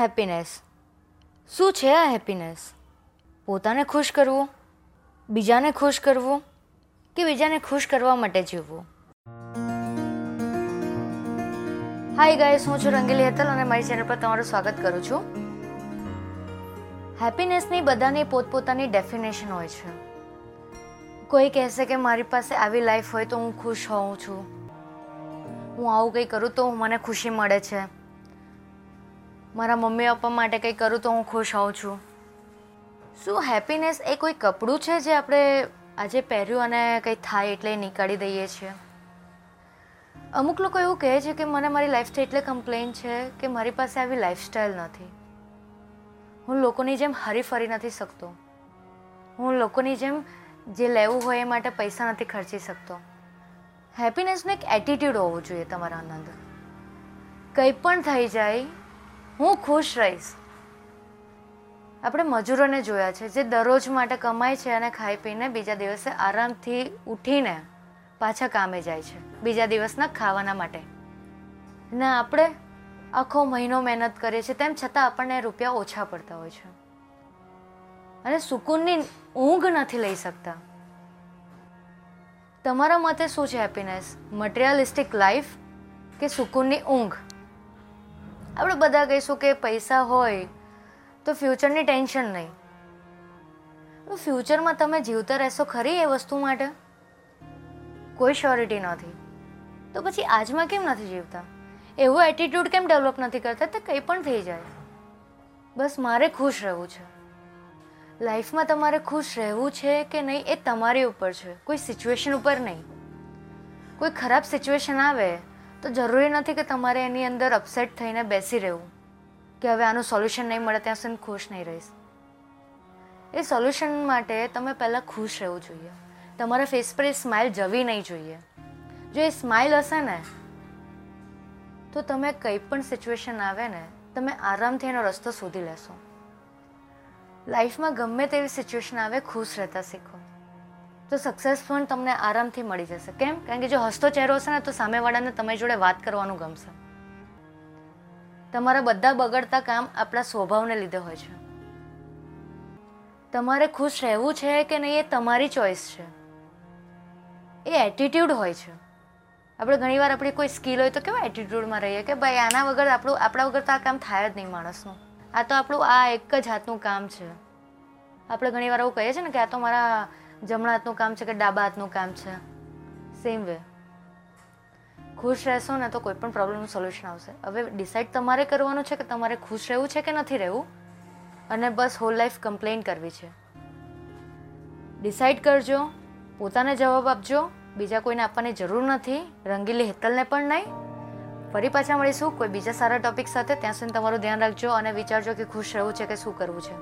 Happiness. શું છે આ હેપીનેસ? પોતાને ખુશ કરવું, બીજાને ખુશ કરવું કે બીજાને ખુશ કરવા માટે જીવવું? હાય ગાઈસ હું છું રંગીલી હેતલ અને મારી ચેનલ પર તમારું સ્વાગત કરું છું. હેપીનેસની બધાની પોતપોતાની ડેફિનેશન હોય છે. કોઈ કહેશે કે મારી પાસે આવી લાઈફ હોય તો હું ખુશ હોઉં છું. હું આવું કંઈ કરું તો મને ખુશી મળે છે. મારા મમ્મી પપ્પા માટે કંઈ કરું તો હું ખુશ હોઉં છું. શું હેપીનેસ એ કોઈ કપડું છે જે આપણે આજે પહેર્યું અને કંઈ થાય એટલે નીકાળી દઈએ છીએ? અમુક લોકો એવું કહે છે કે મને મારી લાઈફથી એટલે કમ્પ્લેન છે કે મારી પાસે આવી લાઈફસ્ટાઈલ નથી. હું લોકોની જેમ હરીફરી નથી શકતો. હું લોકોની જેમ જે લેવું હોય એ માટે પૈસા નથી ખર્ચી શકતો. હેપીનેસનો એક એટીટ્યૂડ હોવો જોઈએ તમારા અંદર. કંઈ પણ થઈ જાય હું ખુશ રહીશ. આપણે મજૂરોને જોયા છે, જે દરરોજ માટે કમાય છે અને ખાઈ પીને બીજા દિવસે આરામથી ઉઠીને પાછા કામે જાય છે, બીજા દિવસના ખાવાના માટે. ને આપણે આખો મહિનો મહેનત કરીએ છીએ, તેમ છતાં આપણને રૂપિયા ઓછા પડતા હોય છે. અને સુકૂનની ઊંઘ નથી લઈ શકતા. તમારા મતે શું છે હેપીનેસ મટીરિયાલિસ્ટિક લાઈફ કે સુકૂનની ઊંઘ? આપણે બધા કહીશું કે પૈસા હોય તો ફ્યુચરની ટેન્શન નહીં. ફ્યુચરમાં તમે જીવતા રહેશો ખરી એ વસ્તુ માટે? કોઈ શ્યોરિટી નથી. તો પછી આજમાં કેમ નથી જીવતા? એવો એટીટ્યૂડ કેમ ડેવલપ નથી કરતા? તે કંઈ પણ થઈ જાય. બસ મારે ખુશ રહેવું છે. લાઈફમાં તમારે ખુશ રહેવું છે કે નહીં એ તમારી ઉપર છે. કોઈ સિચ્યુએશન ઉપર નહીં. કોઈ ખરાબ સિચ્યુએશન આવે તો જરૂરી નથી કે તમારે એની અંદર અપસેટ થઈને બેસી રહેવું. કે હવે આનું સોલ્યુશન નહીં મળે, ત્યાં સુધી ખુશ નહીં રહીશ. એ સોલ્યુશન માટે તમે પહેલાં ખુશ રહેવું જોઈએ. તમારા ફેસ પર એ સ્માઇલ જવી નહીં જોઈએ. જો એ સ્માઇલ હશે ને, તો તમે કંઈ પણ સિચ્યુએશન આવે ને, તમે આરામથી એનો રસ્તો શોધી લેશો. લાઈફમાં ગમે તેવી સિચ્યુએશન આવે, ખુશ રહેતા શીખો. તો સક્સેસ પણ તમને આરામથી મળી જશે. કેમ? કારણ કે જો હસતો ચહેરો હશે ને, તો સામેવાળાને તમારી જોડે વાત કરવાનું ગમશે. તમારા બધા બગડતા કામ આપણા સ્વભાવને લીધે હોય છે. તમારે ખુશ રહેવું છે કે નહીં એ તમારી ચોઈસ છે. એ એટીટ્યૂડ હોય છે. આપણે ઘણીવાર આપણી કોઈ સ્કિલ હોય તો કેવા એટીટ્યૂડમાં રહીએ કે ભાઈ આના વગર આપણું, આપણા વગર તો આ કામ થાય જ નહીં માણસનું. આ તો આપણું, આ એક જ હાથનું કામ છે. આપણે ઘણીવાર એવું કહીએ છીએ ને કે આ તો મારા જમણા હાથનું કામ છે કે ડાબા હાથનું કામ છે? સેમ વે ખુશ રહેશો ને તો કોઈ પણ પ્રોબ્લેમનું સોલ્યુશન આવશે. હવે ડિસાઈડ તમારે કરવાનું છે કે તમારે ખુશ રહેવું છે કે નથી રહેવું? અને બસ હોલ લાઈફ કમ્પ્લેન કરવી છે. ડિસાઈડ કરજો, પોતાને જવાબ આપજો, બીજા કોઈને આપવાની જરૂર નથી, રંગીલી હેતલને પણ નહીં. ફરી પાછા મળીશું કોઈ બીજા સારા ટોપિક સાથે. ત્યાં સુધી તમારું ધ્યાન રાખજો અને વિચારજો કે ખુશ રહેવું છે કે શું કરવું છે.